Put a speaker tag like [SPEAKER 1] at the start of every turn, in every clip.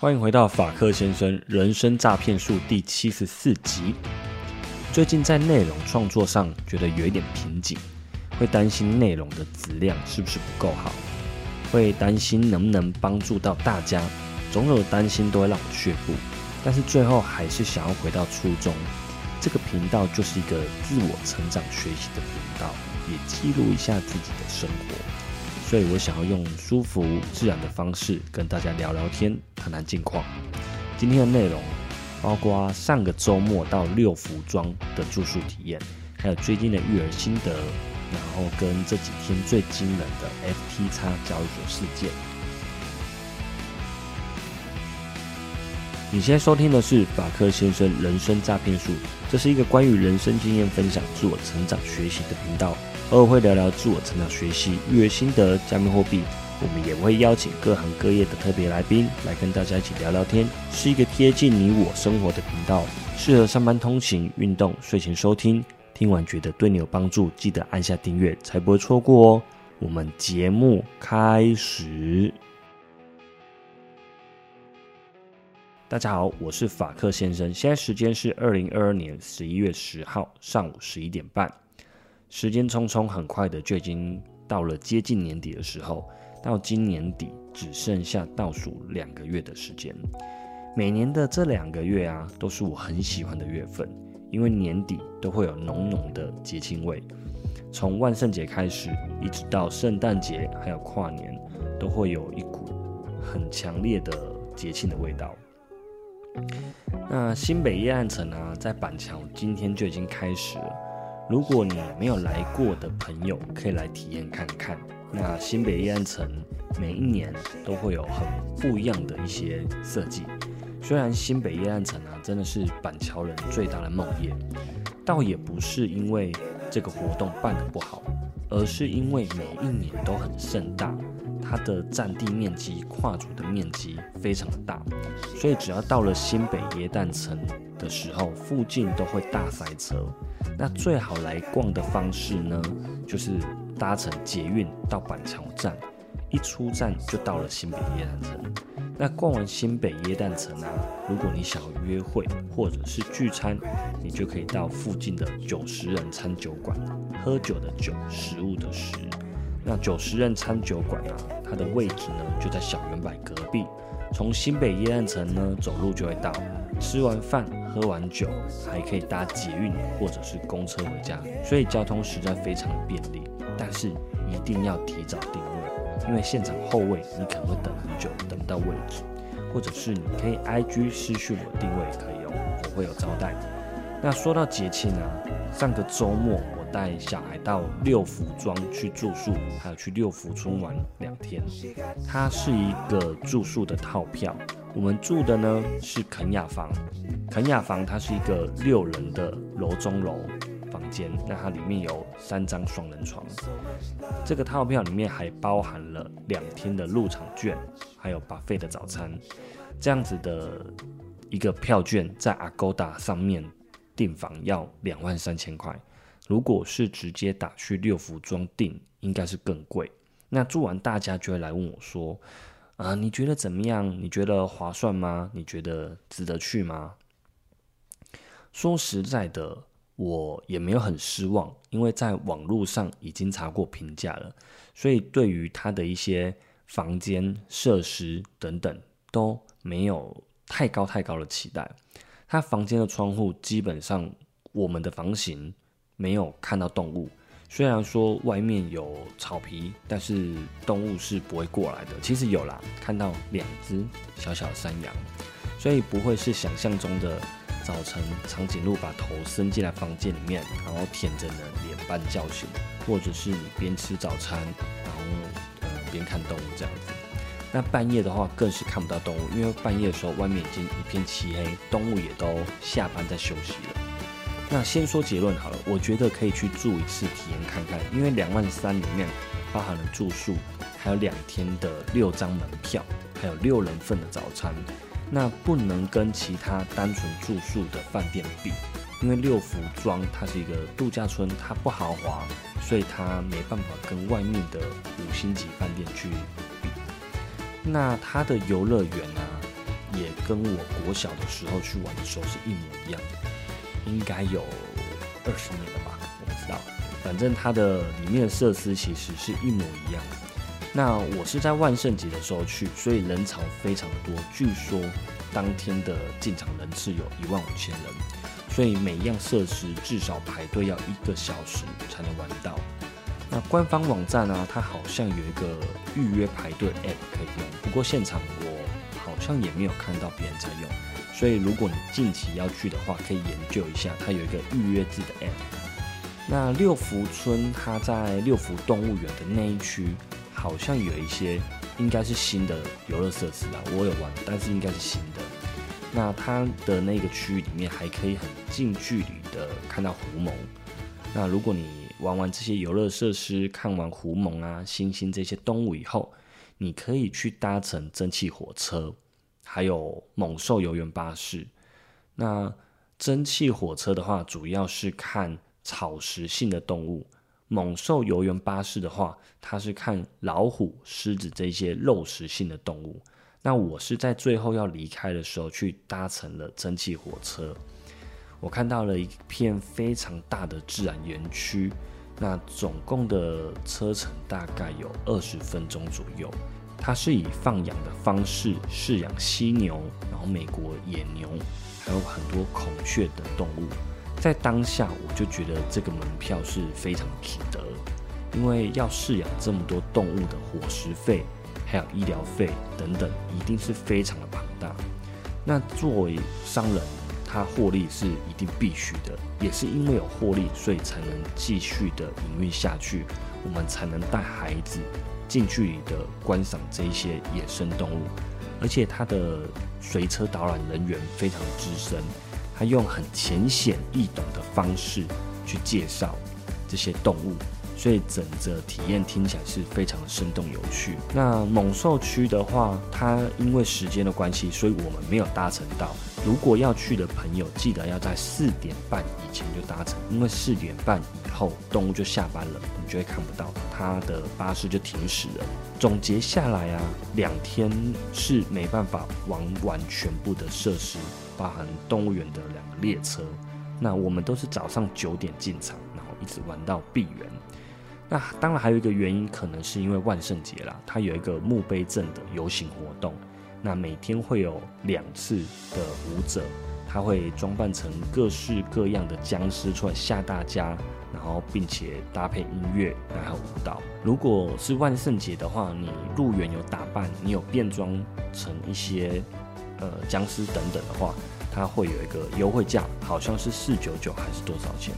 [SPEAKER 1] 欢迎回到法克先生人生诈骗术第七十四集。最近在内容创作上觉得有一点瓶颈，会担心内容的质量是不是不够好，会担心能不能帮助到大家，种种担心都会让我却步。但是最后还是想要回到初衷，这个频道就是一个自我成长学习的频道，也记录一下自己的生活。所以我想要用舒服自然的方式跟大家聊聊天，谈谈近况。今天的内容包括上个周末到六福庄的住宿体验，还有最近的育儿心得，然后跟这几天最惊人的 FT 叉交易所事件。你现在收听的是法克先生人生诈骗术，这是一个关于人生经验分享、自我成长学习的频道。偶尔会聊聊自我成长、学习、育儿心得、加密货币，我们也会邀请各行各业的特别来宾来跟大家一起聊聊天，是一个贴近你我生活的频道，适合上班通勤、运动、睡前收听。听完觉得对你有帮助，记得按下订阅，才不会错过哦。我们节目开始。大家好，我是法克先生，现在时间是二零二二年十一月十号上午十一点半。时间匆匆，很快的就已经到了接近年底的时候。到今年底只剩下倒数两个月的时间。每年的这两个月啊，都是我很喜欢的月份，因为年底都会有浓浓的节庆味。从万圣节开始，一直到圣诞节，还有跨年，都会有一股很强烈的节庆的味道。那新北夜暗城啊，在板桥今天就已经开始了。如果你没有来过的朋友，可以来体验看看。那新北夜暗城每一年都会有很不一样的一些设计。虽然新北夜暗城啊，真的是板桥人最大的梦魇，倒也不是因为这个活动办得不好，而是因为每一年都很盛大，它的占地面积、跨组的面积非常的大，所以只要到了新北耶诞城的时候，附近都会大塞车。那最好来逛的方式呢，就是搭乘捷运到板桥站，一出站就到了新北耶诞城。那逛完新北耶诞城啊，如果你想要约会或者是聚餐，你就可以到附近的九十人餐酒馆，喝酒的酒，食物的食。那九十人餐酒馆啊，它的位置呢就在小圆柏隔壁，从新北耶诞城呢走路就会到。吃完饭。喝完酒还可以搭捷运或者是公车回家，所以交通实在非常的便利。但是一定要提早定位，因为现场后位你可能会等很久等不到位置，或者是你可以 I G 私讯我定位可以哦，我会有招待。那说到节庆啊，上个周末我带小孩到六福庄去住宿，还有去六福村玩两天。它是一个住宿的套票，我们住的呢是肯雅房。肯雅房它是一个六人的楼中楼间，那它里面有三张双人床。这个套票里面还包含了两天的入场券，还有八费的早餐。这样子的一个票券在 Agoda 上面订房要两万三千块，如果是直接打去六福庄订，应该是更贵。那住完大家就会来问我说：“啊，你觉得怎么样？你觉得划算吗？你觉得值得去吗？”说实在的，我也没有很失望，因为在网络上已经查过评价了，所以对于它的一些房间设施等等都没有太高太高的期待。它房间的窗户基本上，我们的房型没有看到动物，虽然说外面有草皮，但是动物是不会过来的。其实有啦，看到两只小小的山羊，所以不会是想象中的。早晨，长颈鹿把头伸进来房间里面，然后舔着呢脸半叫醒，或者是你边吃早餐，然后呃边看动物这样子。那半夜的话，更是看不到动物，因为半夜的时候外面已经一片漆黑，动物也都下班在休息了。那先说结论好了，我觉得可以去住一次体验看看，因为两万三里面包含了住宿，还有两天的六张门票，还有六人份的早餐。那不能跟其他单纯住宿的饭店比，因为六福庄它是一个度假村，它不豪华，所以它没办法跟外面的五星级饭店去比。那它的游乐园啊，也跟我国小的时候去玩的时候是一模一样的，应该有二十年了吧，我不知道。反正它的里面的设施其实是一模一样的。那我是在万圣节的时候去，所以人潮非常的多。据说当天的进场人次有一万五千人，所以每一样设施至少排队要一个小时才能玩到。那官方网站呢，它好像有一个预约排队 app 可以用，不过现场我好像也没有看到别人在用。所以如果你近期要去的话，可以研究一下，它有一个预约制的 app。那六福村它在六福动物园的那一区。好像有一些应该是新的游乐设施啊，我有玩，但是应该是新的。那它的那个区域里面还可以很近距离的看到狐獴。那如果你玩完这些游乐设施，看完狐獴啊、猩猩这些动物以后，你可以去搭乘蒸汽火车，还有猛兽游园巴士。那蒸汽火车的话，主要是看草食性的动物。猛兽游园巴士的话，它是看老虎、狮子这些肉食性的动物。那我是在最后要离开的时候去搭乘了蒸汽火车，我看到了一片非常大的自然园区。那总共的车程大概有二十分钟左右。它是以放养的方式饲养犀牛，然后美国野牛，还有很多孔雀等动物。在当下，我就觉得这个门票是非常值得，因为要饲养这么多动物的伙食费，还有医疗费等等，一定是非常的庞大。那作为商人，他获利是一定必须的，也是因为有获利，所以才能继续的营运下去，我们才能带孩子近距离的观赏这一些野生动物，而且他的随车导览人员非常资深。他用很浅显易懂的方式去介绍这些动物，所以整个体验听起来是非常的生动有趣。那猛兽区的话，它因为时间的关系，所以我们没有搭乘到。如果要去的朋友，记得要在四点半以前就搭乘，因为四点半以后动物就下班了，你就会看不到它的巴士就停驶了。总结下来啊，两天是没办法玩完全部的设施。包含动物园的两个列车，那我们都是早上九点进场，然后一直玩到闭园。那当然还有一个原因，可能是因为万圣节啦，它有一个墓碑镇的游行活动。那每天会有两次的舞者，他会装扮成各式各样的僵尸出来吓大家，然后并且搭配音乐还有舞蹈。如果是万圣节的话，你入园有打扮，你有变装成一些。呃，僵尸等等的话，它会有一个优惠价，好像是四九九还是多少钱？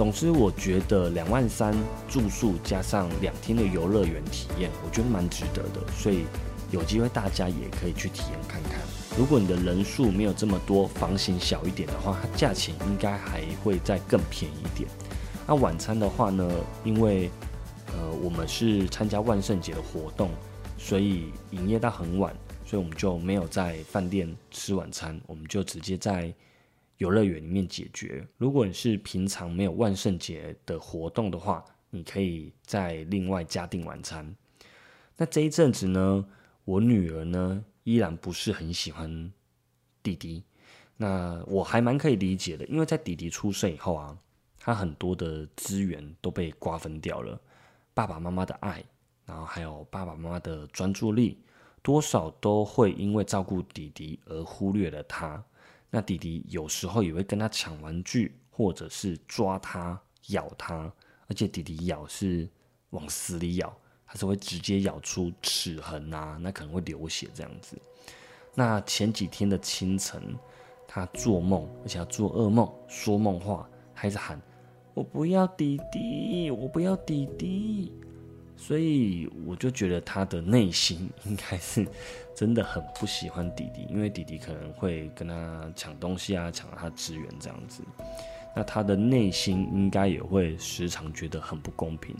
[SPEAKER 1] 总之，我觉得两万三住宿加上两天的游乐园体验，我觉得蛮值得的。所以有机会大家也可以去体验看看。如果你的人数没有这么多，房型小一点的话，它价钱应该还会再更便宜一点。那晚餐的话呢，因为呃我们是参加万圣节的活动，所以营业到很晚。所以我们就没有在饭店吃晚餐，我们就直接在游乐园里面解决。如果你是平常没有万圣节的活动的话，你可以再另外加订晚餐。那这一阵子呢，我女儿呢依然不是很喜欢弟弟，那我还蛮可以理解的，因为在弟弟出生以后啊，他很多的资源都被瓜分掉了，爸爸妈妈的爱，然后还有爸爸妈妈的专注力。多少都会因为照顾弟弟而忽略了他。那弟弟有时候也会跟他抢玩具，或者是抓他、咬他。而且弟弟咬是往死里咬，他是会直接咬出齿痕啊，那可能会流血这样子。那前几天的清晨，他做梦，而且要做噩梦，说梦话，还是喊：“我不要弟弟，我不要弟弟。”所以我就觉得他的内心 应该是真的很不喜欢弟弟，因为弟弟可能会跟他抢东西啊，抢他资源这样子。那他的内心应该也会时常觉得很不公平。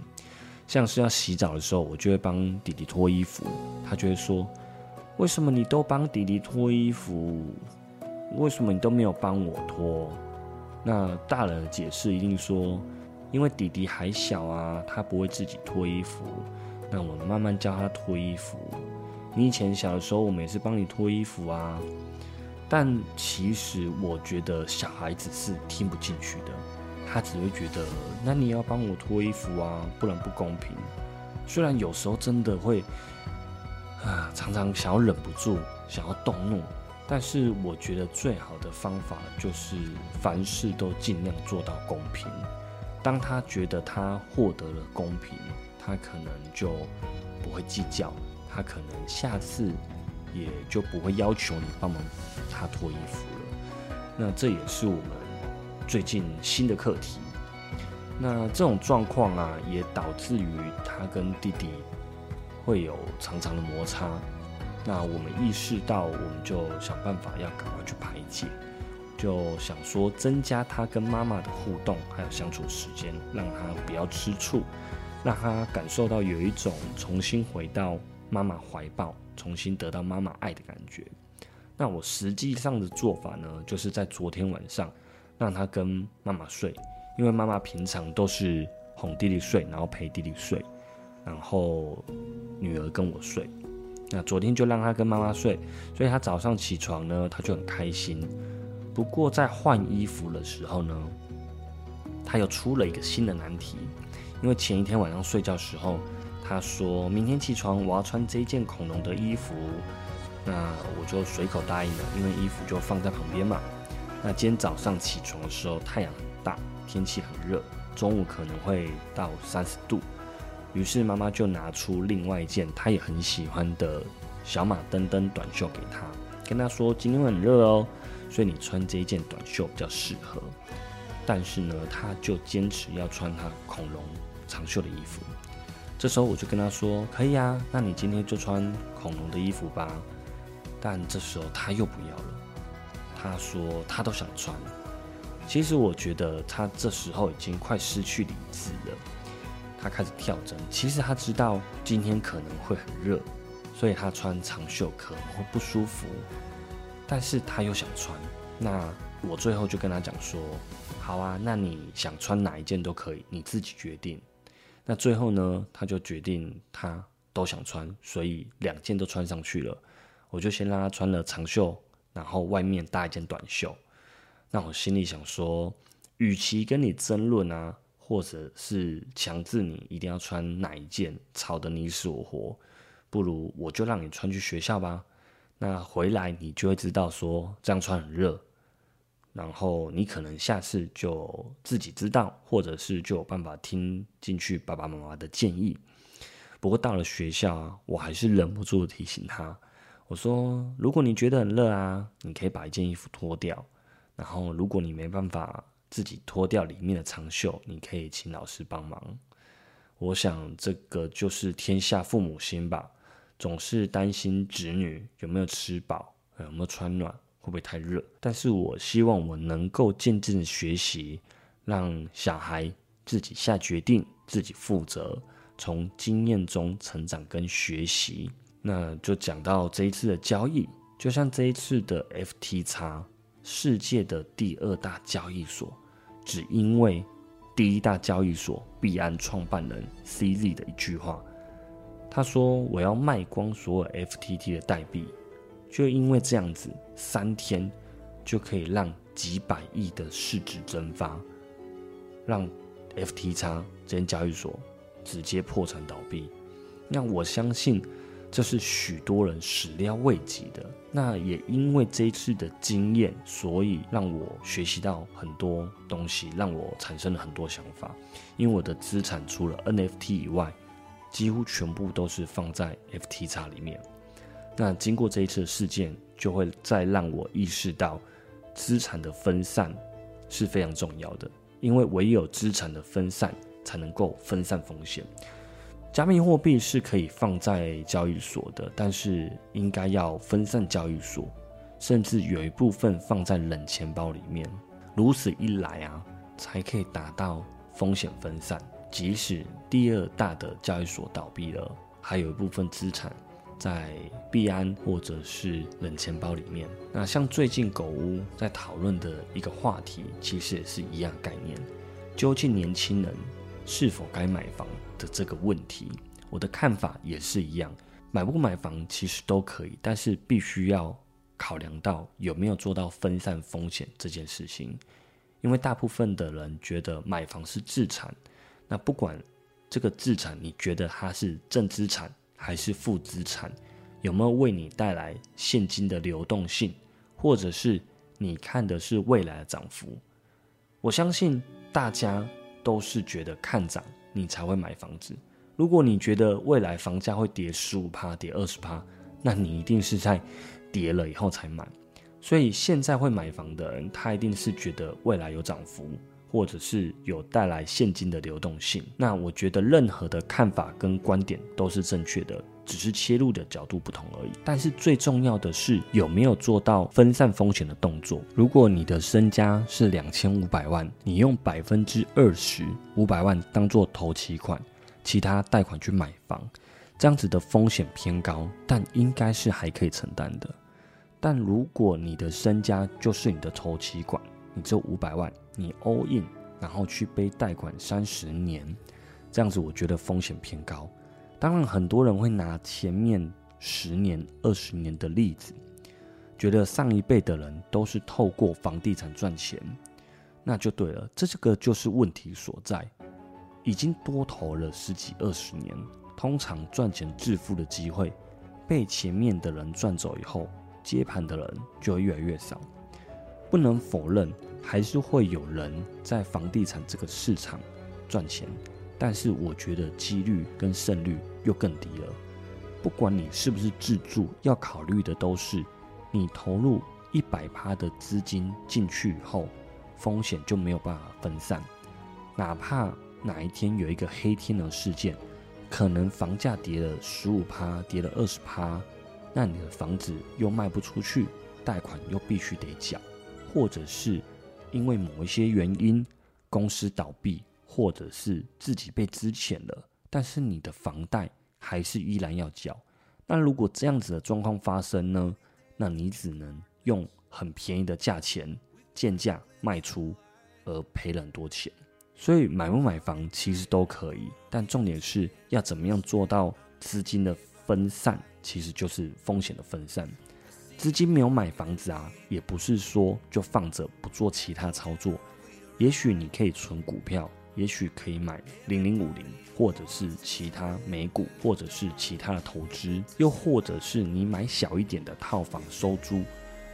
[SPEAKER 1] 像是要洗澡的时候，我就会帮弟弟脱衣服，他就会说：“为什么你都帮弟弟脱衣服？为什么你都没有帮我脱？”那大人的解释一定说。因为弟弟还小啊，他不会自己脱衣服，那我们慢慢教他脱衣服。你以前小的时候，我们也是帮你脱衣服啊。但其实我觉得小孩子是听不进去的，他只会觉得，那你要帮我脱衣服啊，不然不公平。虽然有时候真的会啊，常常想要忍不住想要动怒，但是我觉得最好的方法就是凡事都尽量做到公平。当他觉得他获得了公平，他可能就不会计较，他可能下次。也就不会要求你帮忙他脱衣服了。那这也是我们最近新的课题。那这种状况啊，也导致于他跟弟弟会有常常的摩擦。那我们意识到，我们就想办法要赶快去排解，就想说增加他跟妈妈的互动还有相处时间，让他不要吃醋，让他感受到有一种重新回到妈妈怀抱。重新得到妈妈爱的感觉。那我实际上的做法呢，就是在昨天晚上让他跟妈妈睡，因为妈妈平常都是哄弟弟睡，然后陪弟弟睡，然后女儿跟我睡。那昨天就让他跟妈妈睡，所以他早上起床呢，他就很开心。不过在换衣服的时候呢，他又出了一个新的难题，因为前一天晚上睡觉时候。他说明天起床我要穿这件恐龙的衣服，那我就随口答应了，因为衣服就放在旁边嘛。那今天早上起床的时候太阳很大，天气很热，中午可能会到三十度，于是妈妈就拿出另外一件她也很喜欢的小马登登短袖给他，跟他说今天很热哦，所以你穿这一件短袖比较适合。但是呢，他就坚持要穿他恐龙长袖的衣服。这时候我就跟他说：“可以啊，那你今天就穿恐龙的衣服吧。”但这时候他又不要了。他说他都想穿。其实我觉得他这时候已经快失去理智了。他开始跳针。其实他知道今天可能会很热，所以他穿长袖可能会不舒服。但是他又想穿。那我最后就跟他讲说：“好啊，那你想穿哪一件都可以，你自己决定。”那最后呢，他就决定他都想穿，所以两件都穿上去了。我就先让他穿了长袖，然后外面搭一件短袖。那我心里想说，与其跟你争论啊，或者是强制你一定要穿哪一件，吵得你死我活，不如我就让你穿去学校吧。那回来你就会知道说这样穿很热。然后你可能下次就自己知道，或者是就有办法听进去爸爸妈妈的建议。不过到了学校啊，我还是忍不住提醒他，我说：如果你觉得很热啊，你可以把一件衣服脱掉。然后如果你没办法自己脱掉里面的长袖，你可以请老师帮忙。我想这个就是天下父母心吧，总是担心子女有没有吃饱，有没有穿暖。会不会太热？但是我希望我能够渐渐的学习，让小孩自己下决定，自己负责，从经验中成长跟学习。那就讲到这一次的交易，就像这一次的 FTX，世界的第二大交易所，只因为第一大交易所币安创办人 CZ 的一句话，他说：“我要卖光所有 FTT 的代币。”就因为这样子，三天就可以让几百亿的市值蒸发，让 FTX 这间交易所直接破产倒闭。那我相信这是许多人始料未及的。那也因为这一次的经验，所以让我学习到很多东西，让我产生了很多想法。因为我的资产除了 NFT 以外，几乎全部都是放在 FTX 里面。那经过这一次事件，就会再让我意识到，资产的分散是非常重要的。因为唯有资产的分散，才能够分散风险。加密货币是可以放在交易所的，但是应该要分散交易所，甚至有一部分放在冷钱包里面。如此一来啊，才可以达到风险分散。即使第二大的交易所倒闭了，还有一部分资产。在币安或者是冷钱包里面，那像最近狗屋在讨论的一个话题，其实也是一样概念。究竟年轻人是否该买房的这个问题，我的看法也是一样。买不买房其实都可以，但是必须要考量到有没有做到分散风险这件事情。因为大部分的人觉得买房是资产，那不管这个资产你觉得它是正资产还是负资产，有没有为你带来现金的流动性，或者是你看的是未来的涨幅，我相信大家都是觉得看涨你才会买房子。如果你觉得未来房价会跌十五趴、跌二十趴，那你一定是在跌了以后才买。所以现在会买房的人，他一定是觉得未来有涨幅，或者是有带来现金的流动性。那我觉得任何的看法跟观点都是正确的，只是切入的角度不同而已。但是最重要的是有没有做到分散风险的动作。如果你的身家是两千五百万，你用百分之二十五百万当做头期款，其他贷款去买房，这样子的风险偏高，但应该是还可以承担的。但如果你的身家就是你的头期款，你只有五百万，你 all in，然后去背贷款三十年，这样子我觉得风险偏高。当然，很多人会拿前面十年、二十年的例子，觉得上一辈的人都是透过房地产赚钱，那就对了。这个就是问题所在，已经多投了十几二十年，通常赚钱致富的机会被前面的人赚走以后。接盘的人就会越来越少，不能否认，还是会有人在房地产这个市场赚钱，但是我觉得几率跟胜率又更低了。不管你是不是自住，要考虑的都是你投入一百趴的资金进去以后，风险就没有办法分散。哪怕哪一天有一个黑天鹅事件，可能房价跌了十五趴，跌了二十趴。那你的房子又卖不出去，贷款又必须得缴，或者是因为某一些原因公司倒闭，或者是自己被资遣了，但是你的房贷还是依然要缴。那如果这样子的状况发生呢？那你只能用很便宜的价钱贱价卖出，而赔了很多钱。所以买不买房其实都可以，但重点是要怎么样做到资金的分散。其实就是风险的分散，资金没有买房子啊，也不是说就放着不做其他操作。也许你可以存股票，也许可以买零零五零，或者是其他美股，或者是其他的投资，又或者是你买小一点的套房收租。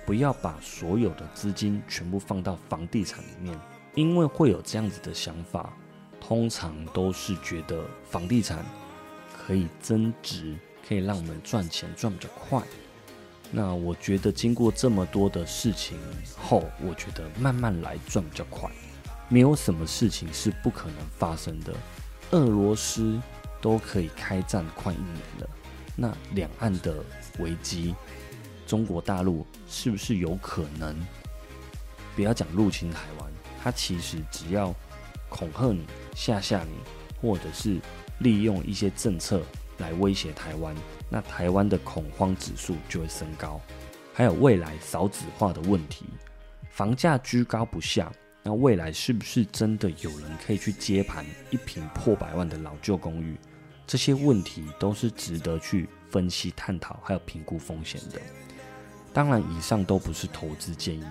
[SPEAKER 1] 不要把所有的资金全部放到房地产里面，因为会有这样子的想法，通常都是觉得房地产可以增值。可以让我们赚钱赚比较快。那我觉得经过这么多的事情后，我觉得慢慢来赚比较快。没有什么事情是不可能发生的。俄罗斯都可以开战快一年了，那两岸的危机，中国大陆是不是有可能？不要讲入侵台湾，它其实只要恐吓你、吓吓你，或者是利用一些政策。来威胁台湾，那台湾的恐慌指数就会升高。还有未来少子化的问题，房价居高不下，那未来是不是真的有人可以去接盘一平破百万的老旧公寓？这些问题都是值得去分析、探讨，还有评估风险的。当然，以上都不是投资建议，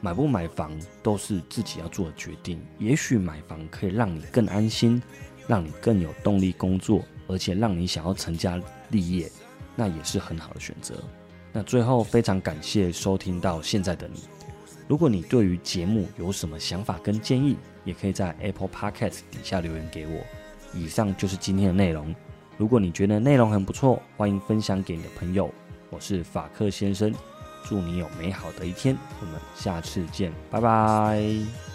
[SPEAKER 1] 买不买房都是自己要做的决定。也许买房可以让你更安心，让你更有动力工作。而且让你想要成家立业，那也是很好的选择。那最后非常感谢收听到现在的你。如果你对于节目有什么想法跟建议，也可以在 Apple Podcast 底下留言给我。以上就是今天的内容。如果你觉得内容很不错，欢迎分享给你的朋友。我是法克先生，祝你有美好的一天。我们下次见，拜拜。